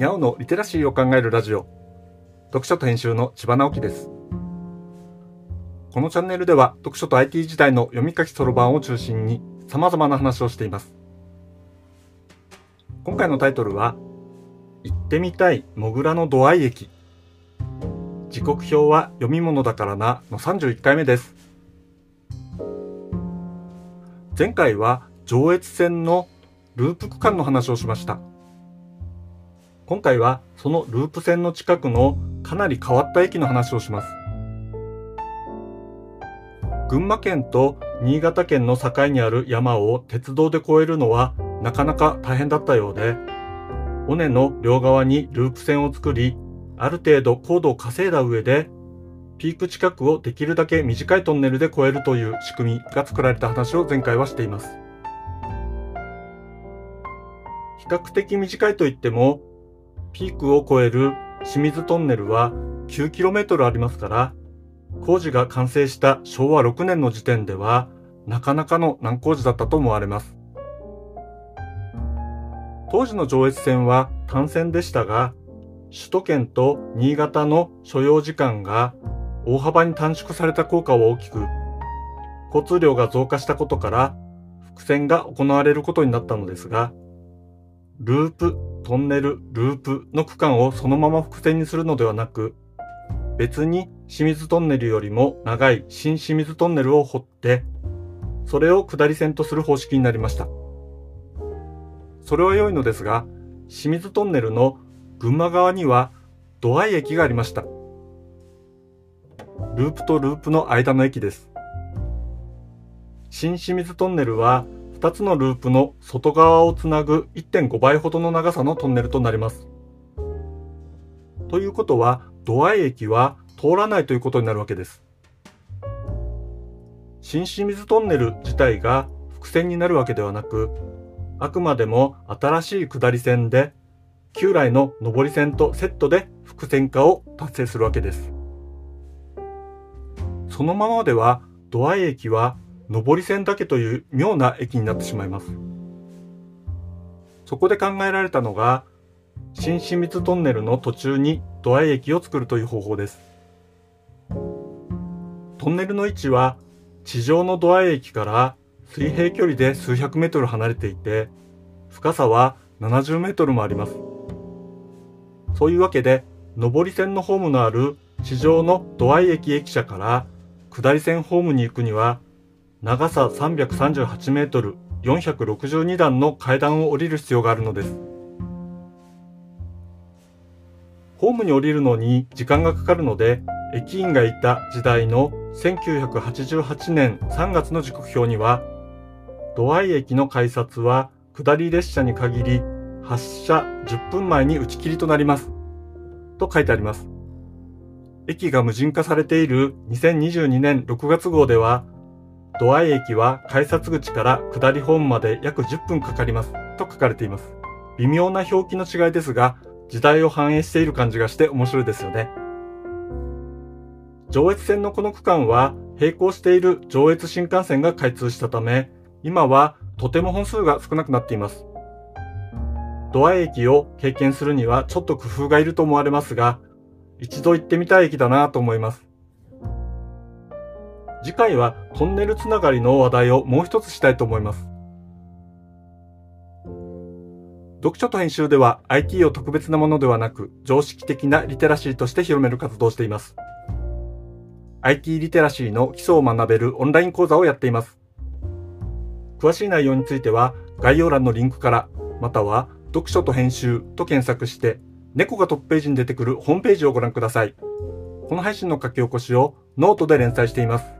にゃおのリテラシーを考えるラジオ。読書と編集の千葉直樹です。このチャンネルでは読書と IT 時代の読み書きそろばんを中心に様々な話をしています。今回のタイトルは、行ってみたいモグラの度合い駅。時刻表は読み物だからなの31回目です。前回は上越線のループ区間の話をしました。今回はそのループ線の近くのかなり変わった駅の話をします。群馬県と新潟県の境にある山を鉄道で越えるのはなかなか大変だったようで、尾根の両側にループ線を作り、ある程度高度を稼いだ上で、ピーク近くをできるだけ短いトンネルで越えるという仕組みが作られた話を前回はしています。比較的短いと言っても、ピークを超える清水トンネルは 9km ありますから、工事が完成した昭和6年の時点では、なかなかの難工事だったと思われます。当時の上越線は単線でしたが、首都圏と新潟の所要時間が大幅に短縮された効果は大きく、交通量が増加したことから、伏線が行われることになったのですが、ループトンネル、ループの区間をそのまま伏線にするのではなく、別に清水トンネルよりも長い新清水トンネルを掘って、それを下り線とする方式になりました。それは良いのですが、清水トンネルの群馬側には土合駅がありました。ループとループの間の駅です。新清水トンネルは2つのループの外側をつなぐ1.5倍ほどの長さのトンネルとなります。ということは、ドア駅は通らないということになるわけです。新清水トンネル自体が伏線になるわけではなく、あくまでも新しい下り線で、旧来の上り線とセットで伏線化を達成するわけです。そのままでは、ドア駅は上り線だけという妙な駅になってしまいます。そこで考えられたのが、新清水トンネルの途中にドア駅を作るという方法です。トンネルの位置は地上のドア駅から水平距離で数百メートル離れていて、深さは70メートルもあります。そういうわけで、上り線のホームのある地上のドア駅駅舎から下り線ホームに行くには長さ338メートル、462段の階段を降りる必要があるのです。ホームに降りるのに時間がかかるので、駅員がいた時代の1988年3月の時刻表には、土合駅の改札は下り列車に限り発車10分前に打ち切りとなります。と書いてあります。駅が無人化されている2022年6月号では、ドア駅は改札口から下りホームまで約10分かかります。と書かれています。微妙な表記の違いですが、時代を反映している感じがして面白いですよね。上越線のこの区間は並行している上越新幹線が開通したため、今はとても本数が少なくなっています。ドア駅を経験するにはちょっと工夫がいると思われますが、一度行ってみたい駅だなと思います。次回はトンネルつながりの話題をもう一つしたいと思います。読書と編集では IT を特別なものではなく常識的なリテラシーとして広める活動をしています。IT リテラシーの基礎を学べるオンライン講座をやっています。詳しい内容については概要欄のリンクから、または読書と編集と検索して猫がトップページに出てくるホームページをご覧ください。この配信の書き起こしをノートで連載しています。